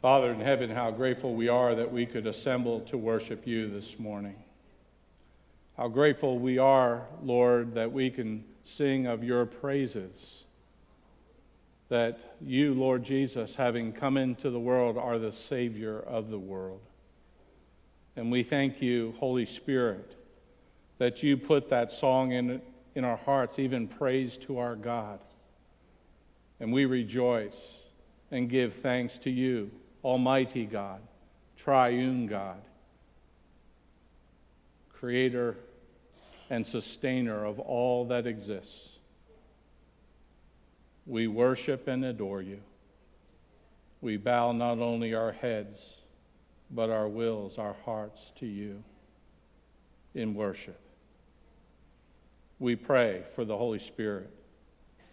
Father in heaven, how grateful we are that we could assemble to worship you this morning. How grateful we are, Lord, that we can sing of your praises. That you, Lord Jesus, having come into the world, are the Savior of the world. And we thank you, Holy Spirit, that you put that song in, in our hearts, even praise to our God. And we rejoice and give thanks to you Almighty God, triune God, creator and sustainer of all that exists. We worship and adore you. We bow not only our heads, but our wills, our hearts to you in worship. We pray for the Holy Spirit,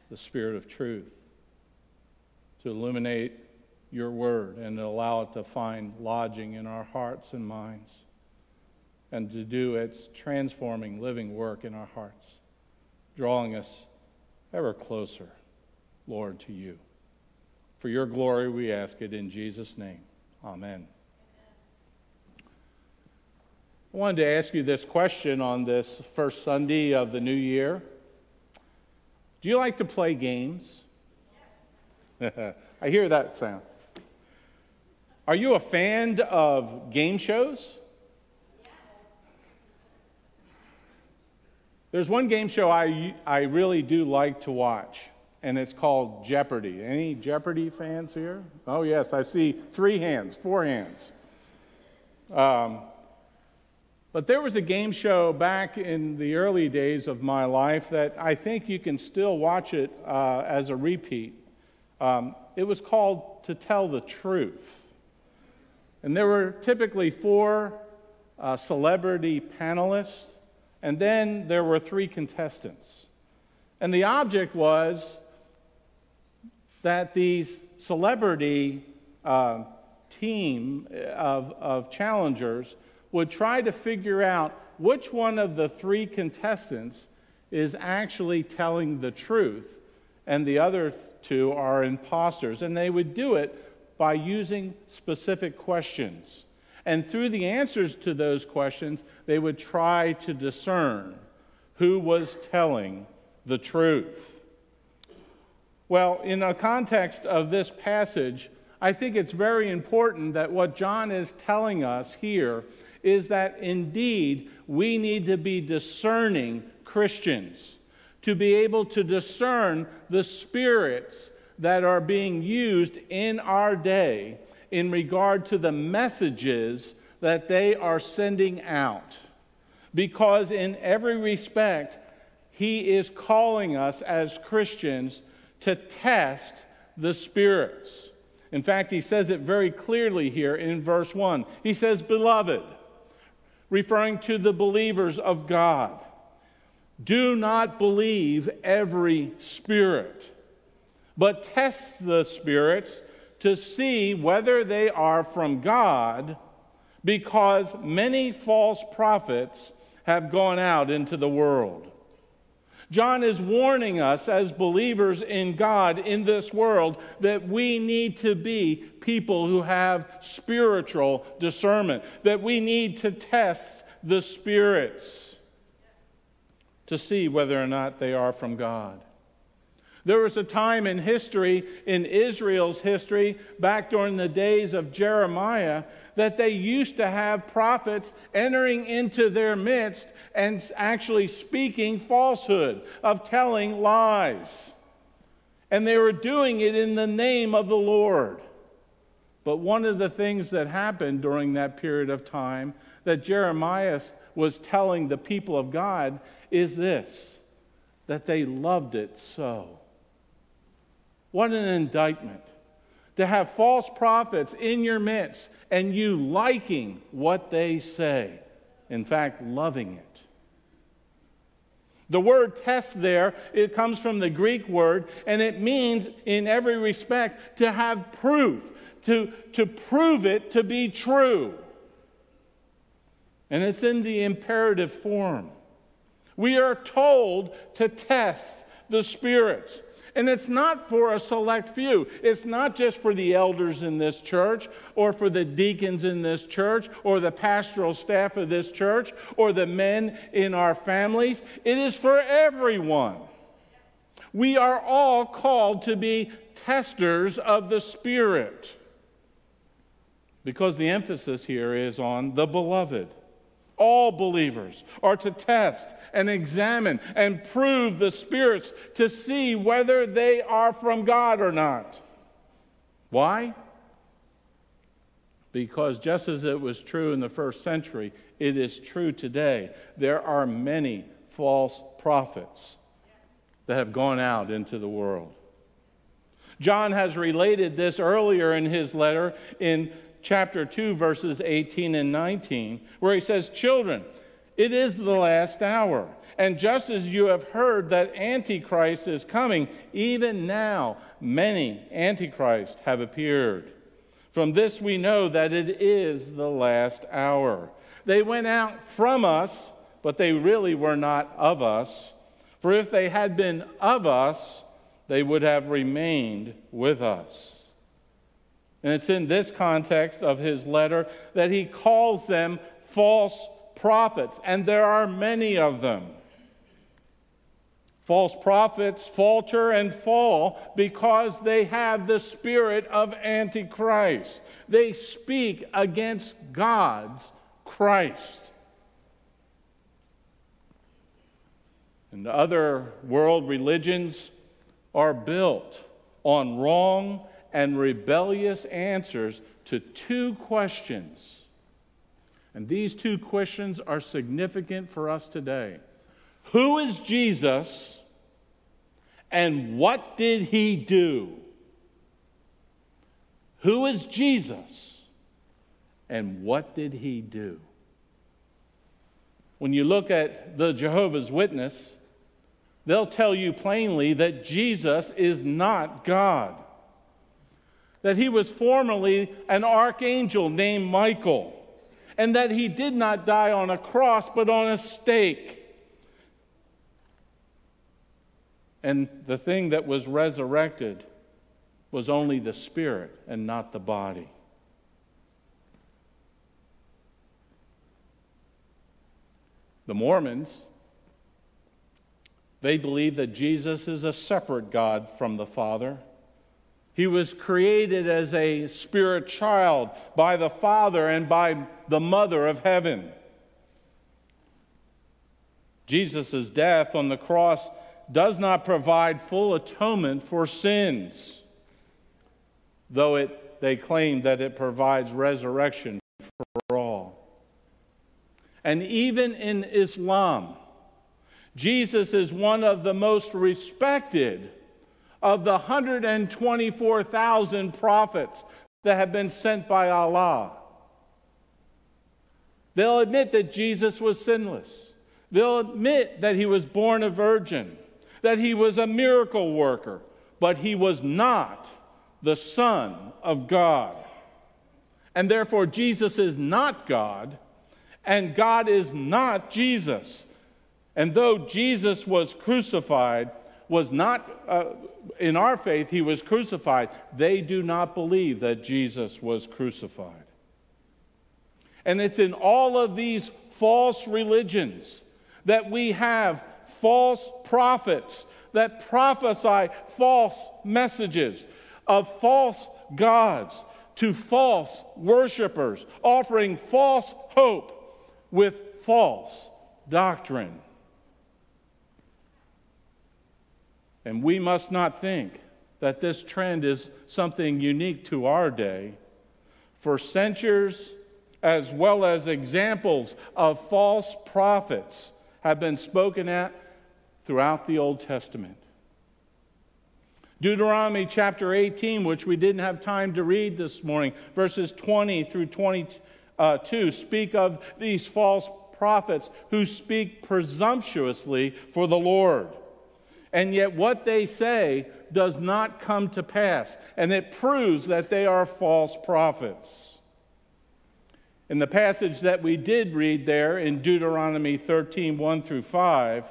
the Spirit of truth, to illuminate your word and allow it to find lodging in our hearts and minds and to do its transforming, living work in our hearts, drawing us ever closer, Lord, to you. For your glory, we ask it in Jesus' name. Amen. I wanted to ask you this question on this first Sunday of the new year. Do you like to play games? I hear that sound. Are you a fan of game shows? There's one game show I, I really do like to watch, and it's called Jeopardy. Any Jeopardy fans here? Oh, yes, I see three hands, four hands. Um, but there was a game show back in the early days of my life that I think you can still watch it uh, as a repeat. Um, it was called To Tell the Truth. And there were typically four uh, celebrity panelists, and then there were three contestants. And the object was that these celebrity uh, team of, of challengers would try to figure out which one of the three contestants is actually telling the truth, and the other two are imposters. And they would do it by using specific questions. And through the answers to those questions, they would try to discern who was telling the truth. Well, in the context of this passage, I think it's very important that what John is telling us here is that indeed we need to be discerning Christians, to be able to discern the spirits that are being used in our day in regard to the messages that they are sending out. Because, in every respect, he is calling us as Christians to test the spirits. In fact, he says it very clearly here in verse 1. He says, Beloved, referring to the believers of God, do not believe every spirit but test the spirits to see whether they are from God, because many false prophets have gone out into the world. John is warning us as believers in God in this world that we need to be people who have spiritual discernment, that we need to test the spirits to see whether or not they are from God. There was a time in history, in Israel's history, back during the days of Jeremiah, that they used to have prophets entering into their midst and actually speaking falsehood, of telling lies. And they were doing it in the name of the Lord. But one of the things that happened during that period of time that Jeremiah was telling the people of God is this that they loved it so. What an indictment. To have false prophets in your midst and you liking what they say. In fact, loving it. The word test there, it comes from the Greek word, and it means, in every respect, to have proof, to, to prove it to be true. And it's in the imperative form. We are told to test the spirits. And it's not for a select few. It's not just for the elders in this church, or for the deacons in this church, or the pastoral staff of this church, or the men in our families. It is for everyone. We are all called to be testers of the Spirit. Because the emphasis here is on the beloved. All believers are to test and examine and prove the spirits to see whether they are from God or not. Why? Because just as it was true in the first century, it is true today. There are many false prophets that have gone out into the world. John has related this earlier in his letter in chapter 2, verses 18 and 19, where he says, Children, it is the last hour. And just as you have heard that Antichrist is coming, even now many Antichrists have appeared. From this we know that it is the last hour. They went out from us, but they really were not of us. For if they had been of us, they would have remained with us. And it's in this context of his letter that he calls them false prophets, and there are many of them. False prophets falter and fall because they have the spirit of Antichrist. They speak against God's Christ. And other world religions are built on wrong and rebellious answers to two questions. And these two questions are significant for us today. Who is Jesus and what did he do? Who is Jesus and what did he do? When you look at the Jehovah's Witness, they'll tell you plainly that Jesus is not God. That he was formerly an archangel named Michael, and that he did not die on a cross but on a stake. And the thing that was resurrected was only the spirit and not the body. The Mormons, they believe that Jesus is a separate God from the Father. He was created as a spirit child by the Father and by the Mother of heaven. Jesus' death on the cross does not provide full atonement for sins, though it, they claim that it provides resurrection for all. And even in Islam, Jesus is one of the most respected of the 124,000 prophets that have been sent by Allah. They'll admit that Jesus was sinless. They'll admit that he was born a virgin that he was a miracle worker, but he was not the Son of God. And therefore, Jesus is not God, and God is not Jesus. And though Jesus was crucified, was not, uh, in our faith, he was crucified, they do not believe that Jesus was crucified. And it's in all of these false religions that we have false prophets that prophesy false messages of false gods to false worshipers, offering false hope with false doctrine. And we must not think that this trend is something unique to our day. For centuries, as well as examples of false prophets, have been spoken at throughout the Old Testament. Deuteronomy chapter 18, which we didn't have time to read this morning, verses 20 through 22, speak of these false prophets who speak presumptuously for the Lord. And yet, what they say does not come to pass, and it proves that they are false prophets. In the passage that we did read there in Deuteronomy 13 1 through 5,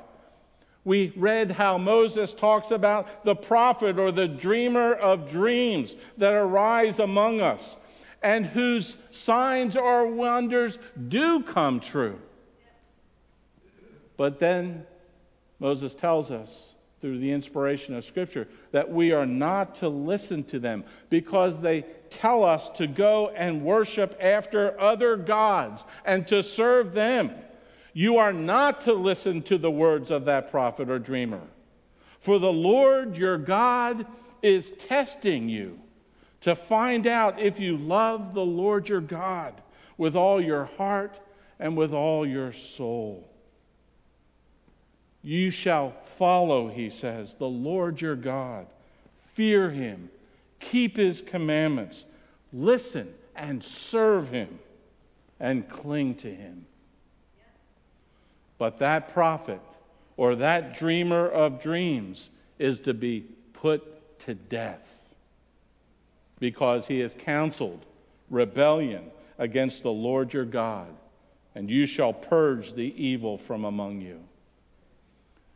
We read how Moses talks about the prophet or the dreamer of dreams that arise among us and whose signs or wonders do come true. But then Moses tells us through the inspiration of Scripture that we are not to listen to them because they tell us to go and worship after other gods and to serve them. You are not to listen to the words of that prophet or dreamer. For the Lord your God is testing you to find out if you love the Lord your God with all your heart and with all your soul. You shall follow, he says, the Lord your God. Fear him, keep his commandments, listen and serve him, and cling to him. But that prophet or that dreamer of dreams is to be put to death because he has counseled rebellion against the Lord your God, and you shall purge the evil from among you.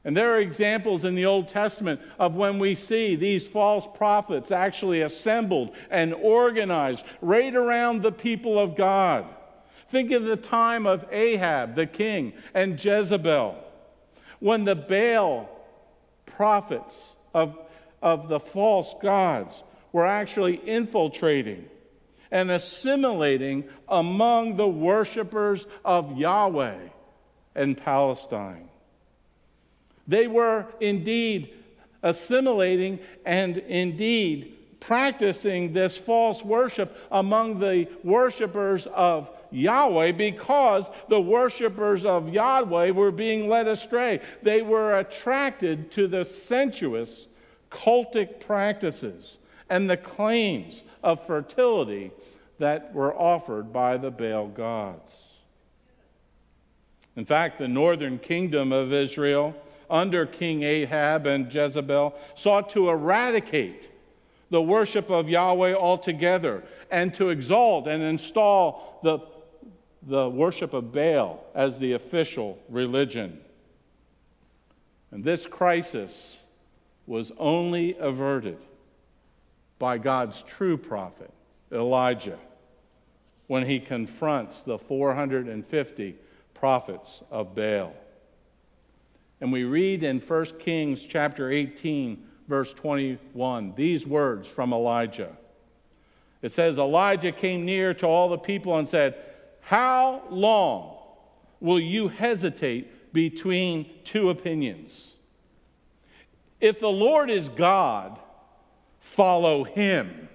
And there are examples in the Old Testament of when we see these false prophets actually assembled and organized right around the people of God. Think of the time of Ahab, the king, and Jezebel, when the Baal prophets of, of the false gods were actually infiltrating and assimilating among the worshipers of Yahweh in Palestine. They were indeed assimilating and indeed practicing this false worship among the worshipers of Yahweh because the worshipers of Yahweh were being led astray. They were attracted to the sensuous cultic practices and the claims of fertility that were offered by the Baal gods. In fact, the northern kingdom of Israel under King Ahab and Jezebel sought to eradicate the worship of Yahweh altogether and to exalt and install the, the worship of Baal as the official religion. And this crisis was only averted by God's true prophet, Elijah, when he confronts the 450 prophets of Baal. And we read in 1 Kings chapter 18, verse 21, these words from Elijah. It says, Elijah came near to all the people and said, How long will you hesitate between two opinions? If the Lord is God, follow him.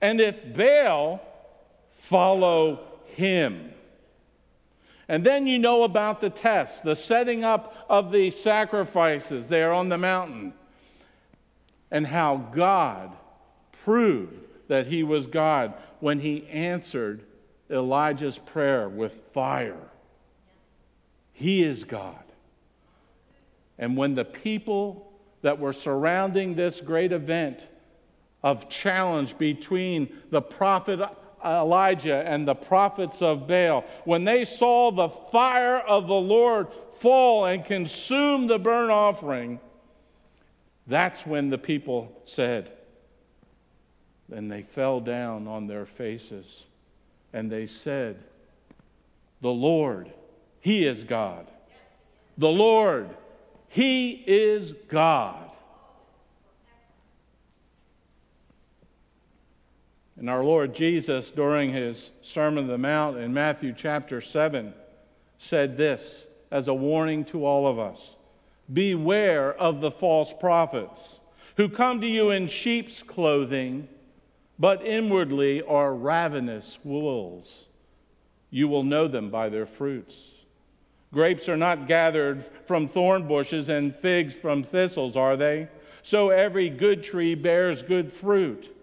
And if Baal, follow him. And then you know about the test, the setting up of the sacrifices there on the mountain, and how God proved that he was God when he answered Elijah's prayer with fire. He is God. And when the people that were surrounding this great event of challenge between the prophet Elijah and the prophets of Baal, when they saw the fire of the Lord fall and consume the burnt offering, that's when the people said, and they fell down on their faces and they said, The Lord, He is God. The Lord, He is God. And our Lord Jesus, during his Sermon on the Mount in Matthew chapter 7, said this as a warning to all of us Beware of the false prophets who come to you in sheep's clothing, but inwardly are ravenous wolves. You will know them by their fruits. Grapes are not gathered from thorn bushes and figs from thistles, are they? So every good tree bears good fruit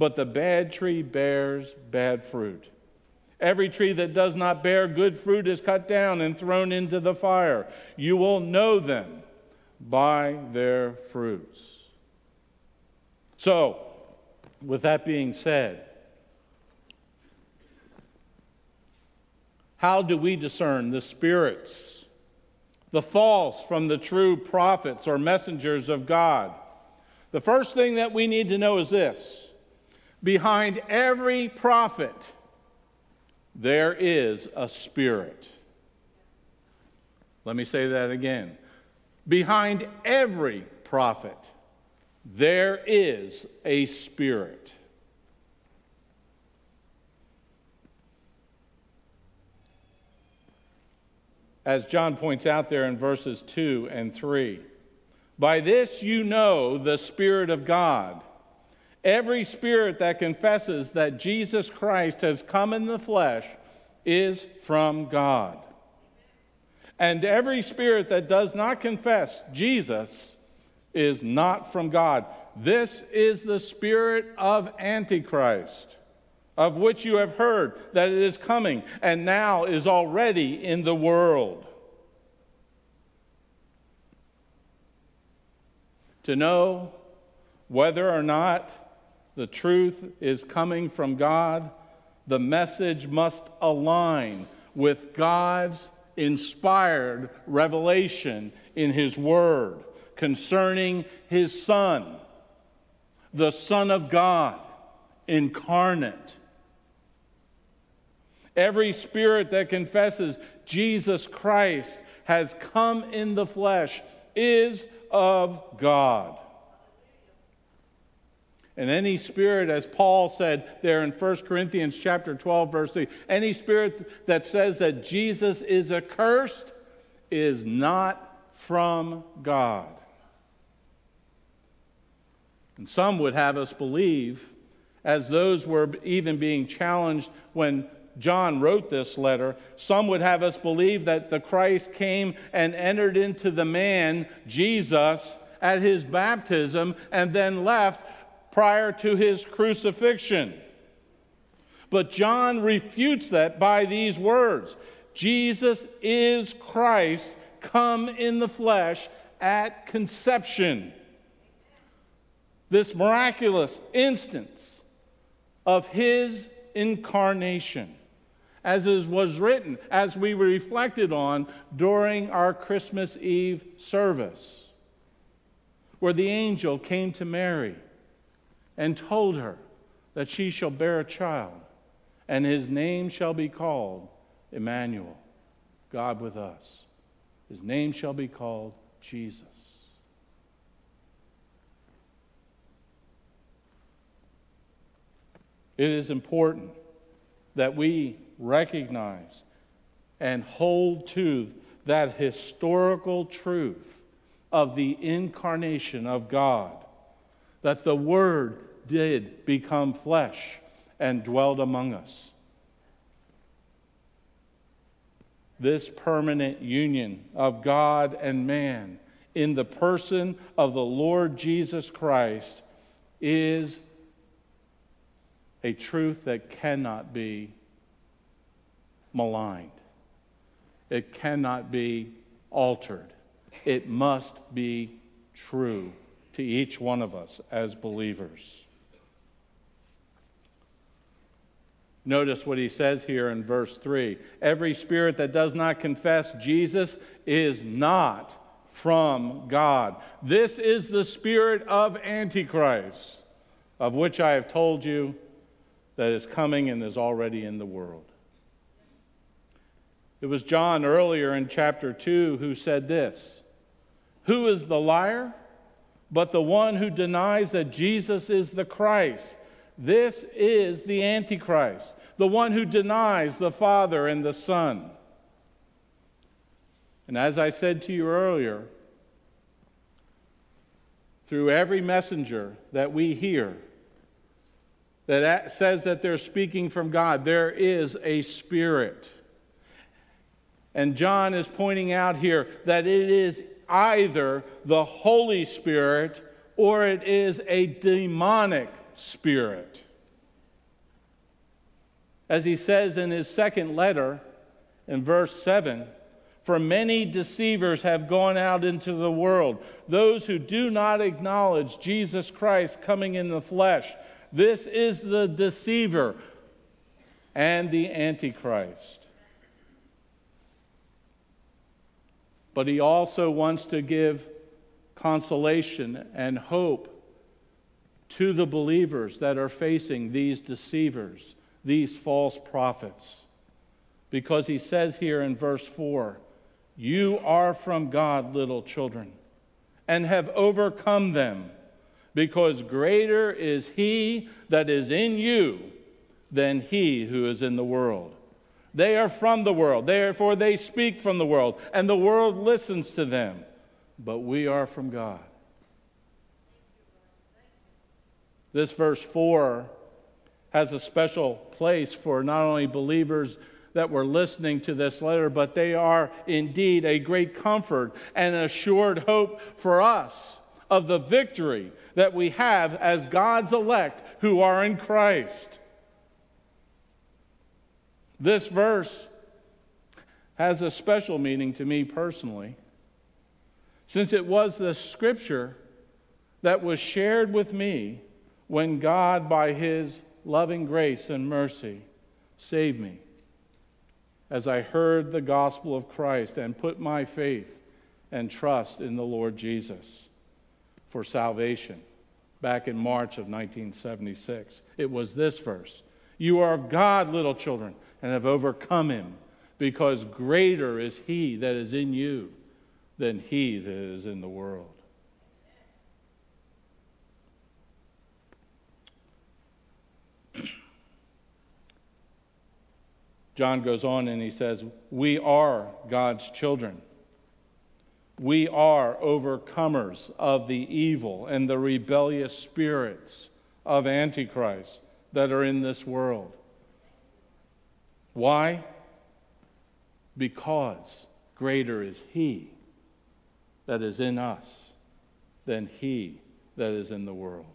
but the bad tree bears bad fruit. Every tree that does not bear good fruit is cut down and thrown into the fire. You will know them by their fruits. So, with that being said, how do we discern the spirits the false from the true prophets or messengers of God. The first thing that we need to know is this behind every prophet, there is a spirit. Let me say that again. Behind every prophet, there is a spirit. As John points out there in verses 2 and 3. By this you know the Spirit of God. Every spirit that confesses that Jesus Christ has come in the flesh is from God. And every spirit that does not confess Jesus is not from God. This is the spirit of Antichrist, of which you have heard that it is coming and now is already in the world. To know whether or not the truth is coming from God, the message must align with God's inspired revelation in His Word concerning His Son, the Son of God, incarnate. Every spirit that confesses Jesus Christ has come in the flesh is of God. And any spirit, as Paul said there in 1 Corinthians chapter 12, verse 3, any spirit that says that Jesus is accursed is not from God. And some would have us believe, as those were even being challenged when John wrote this letter, some would have us believe that the Christ came and entered into the man, Jesus, at his baptism and then left prior to his crucifixion. But John refutes that by these words Jesus is Christ come in the flesh at conception. This miraculous instance of his incarnation, as was written, as we reflected on during our Christmas Eve service, where the angel came to Mary and told her that she shall bear a child, and his name shall be called Emmanuel, God with us. His name shall be called Jesus. It is important that we recognize and hold to that historical truth of the incarnation of God, that the Word did become flesh and dwelled among us. This permanent union of God and man in the person of the Lord Jesus Christ is a truth that cannot be maligned. It cannot be altered. It must be true to each one of us as believers. Notice what he says here in verse 3 Every spirit that does not confess Jesus is not from God. This is the spirit of Antichrist, of which I have told you that is coming and is already in the world. It was John earlier in chapter 2 who said this Who is the liar? But the one who denies that Jesus is the Christ. This is the Antichrist, the one who denies the Father and the Son. And as I said to you earlier, through every messenger that we hear that says that they're speaking from God, there is a spirit. And John is pointing out here that it is either the Holy Spirit or it is a demonic spirit. As he says in his second letter in verse 7 For many deceivers have gone out into the world, those who do not acknowledge Jesus Christ coming in the flesh. This is the deceiver and the Antichrist. But he also wants to give consolation and hope to the believers that are facing these deceivers, these false prophets. Because he says here in verse 4 You are from God, little children, and have overcome them, because greater is he that is in you than he who is in the world. They are from the world, therefore they speak from the world, and the world listens to them. But we are from God. This verse 4 has a special place for not only believers that were listening to this letter, but they are indeed a great comfort and assured hope for us of the victory that we have as God's elect who are in Christ. This verse has a special meaning to me personally, since it was the scripture that was shared with me when God, by his loving grace and mercy, saved me as I heard the gospel of Christ and put my faith and trust in the Lord Jesus for salvation back in March of 1976. It was this verse You are of God, little children and have overcome him, because greater is he that is in you than he that is in the world. John goes on and he says, We are God's children. We are overcomers of the evil and the rebellious spirits of Antichrist that are in this world. Why? Because greater is He that is in us than He that is in the world.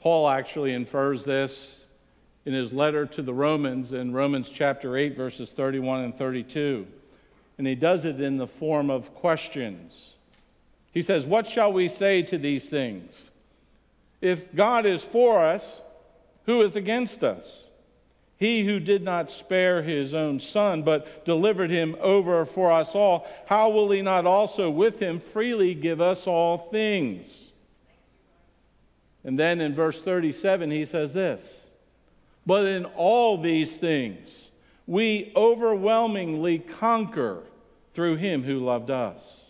Paul actually infers this in his letter to the Romans in Romans chapter 8, verses 31 and 32. And he does it in the form of questions. He says, What shall we say to these things? If God is for us, who is against us? He who did not spare his own son, but delivered him over for us all, how will he not also with him freely give us all things? And then in verse 37, he says this But in all these things, we overwhelmingly conquer through him who loved us.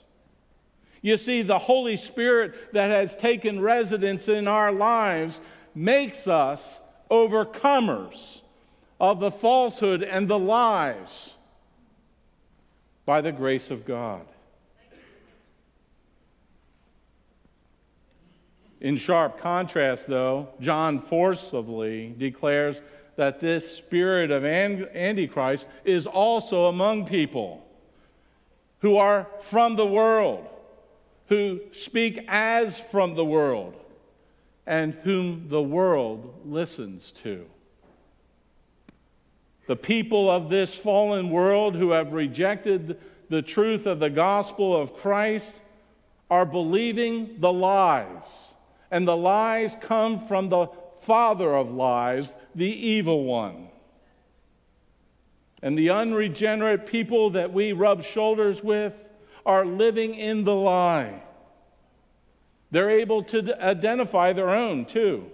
You see, the Holy Spirit that has taken residence in our lives makes us overcomers of the falsehood and the lies by the grace of God. In sharp contrast, though, John forcibly declares that this spirit of Antichrist is also among people who are from the world, who speak as from the world and whom the world listens to. The people of this fallen world who have rejected the truth of the gospel of Christ are believing the lies. And the lies come from the father of lies, the evil one. And the unregenerate people that we rub shoulders with are living in the lie. They're able to identify their own too.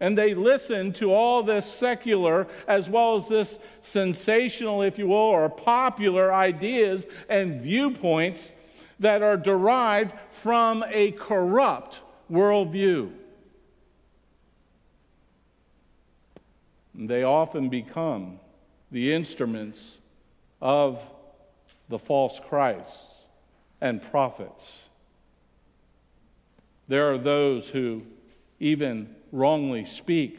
And they listen to all this secular as well as this sensational, if you will, or popular ideas and viewpoints that are derived from a corrupt worldview. They often become the instruments of the false Christs and prophets. There are those who even wrongly speak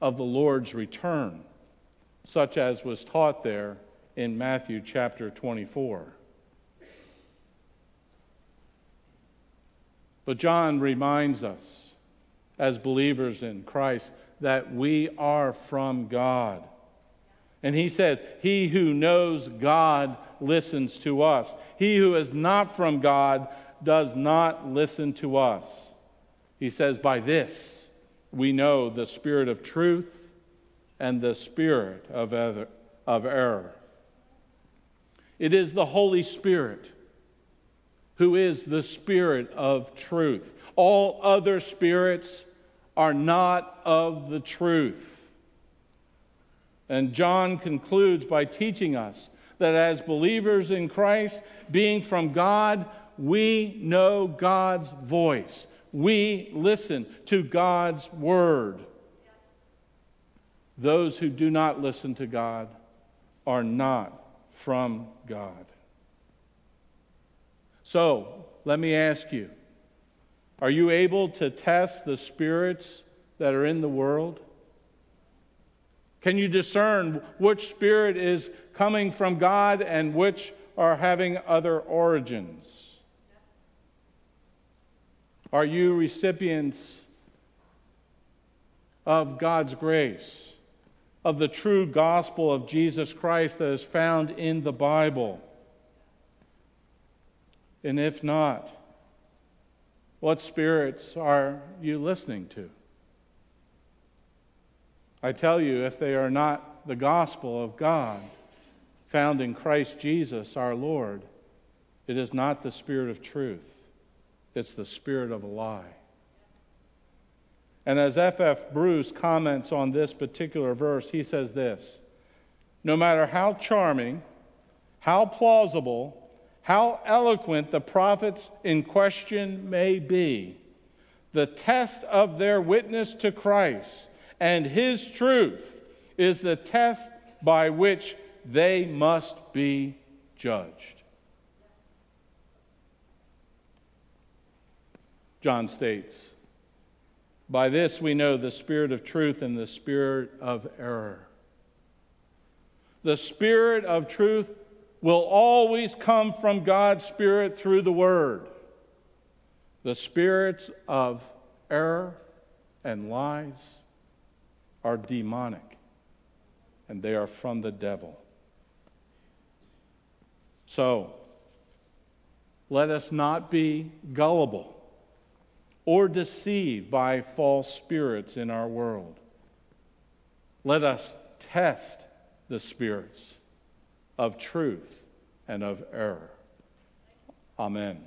of the Lord's return, such as was taught there in Matthew chapter 24. But John reminds us, as believers in Christ, that we are from God. And he says, He who knows God listens to us. He who is not from God does not listen to us. He says, By this we know the spirit of truth and the spirit of, of error. It is the Holy Spirit who is the Spirit of truth. All other spirits are not of the truth. And John concludes by teaching us that as believers in Christ, being from God, we know God's voice. We listen to God's word. Those who do not listen to God are not from God. So, let me ask you are you able to test the spirits that are in the world? Can you discern which spirit is coming from God and which are having other origins? Are you recipients of God's grace, of the true gospel of Jesus Christ that is found in the Bible? And if not, what spirits are you listening to? I tell you, if they are not the gospel of God found in Christ Jesus our Lord, it is not the spirit of truth, it's the spirit of a lie. And as F.F. F. Bruce comments on this particular verse, he says this No matter how charming, how plausible, how eloquent the prophets in question may be, the test of their witness to Christ and his truth is the test by which they must be judged. John states, By this we know the spirit of truth and the spirit of error. The spirit of truth will always come from God's Spirit through the Word. The spirits of error and lies are demonic and they are from the devil. So, let us not be gullible or deceived by false spirits in our world. Let us test the spirits of truth and of error. Amen.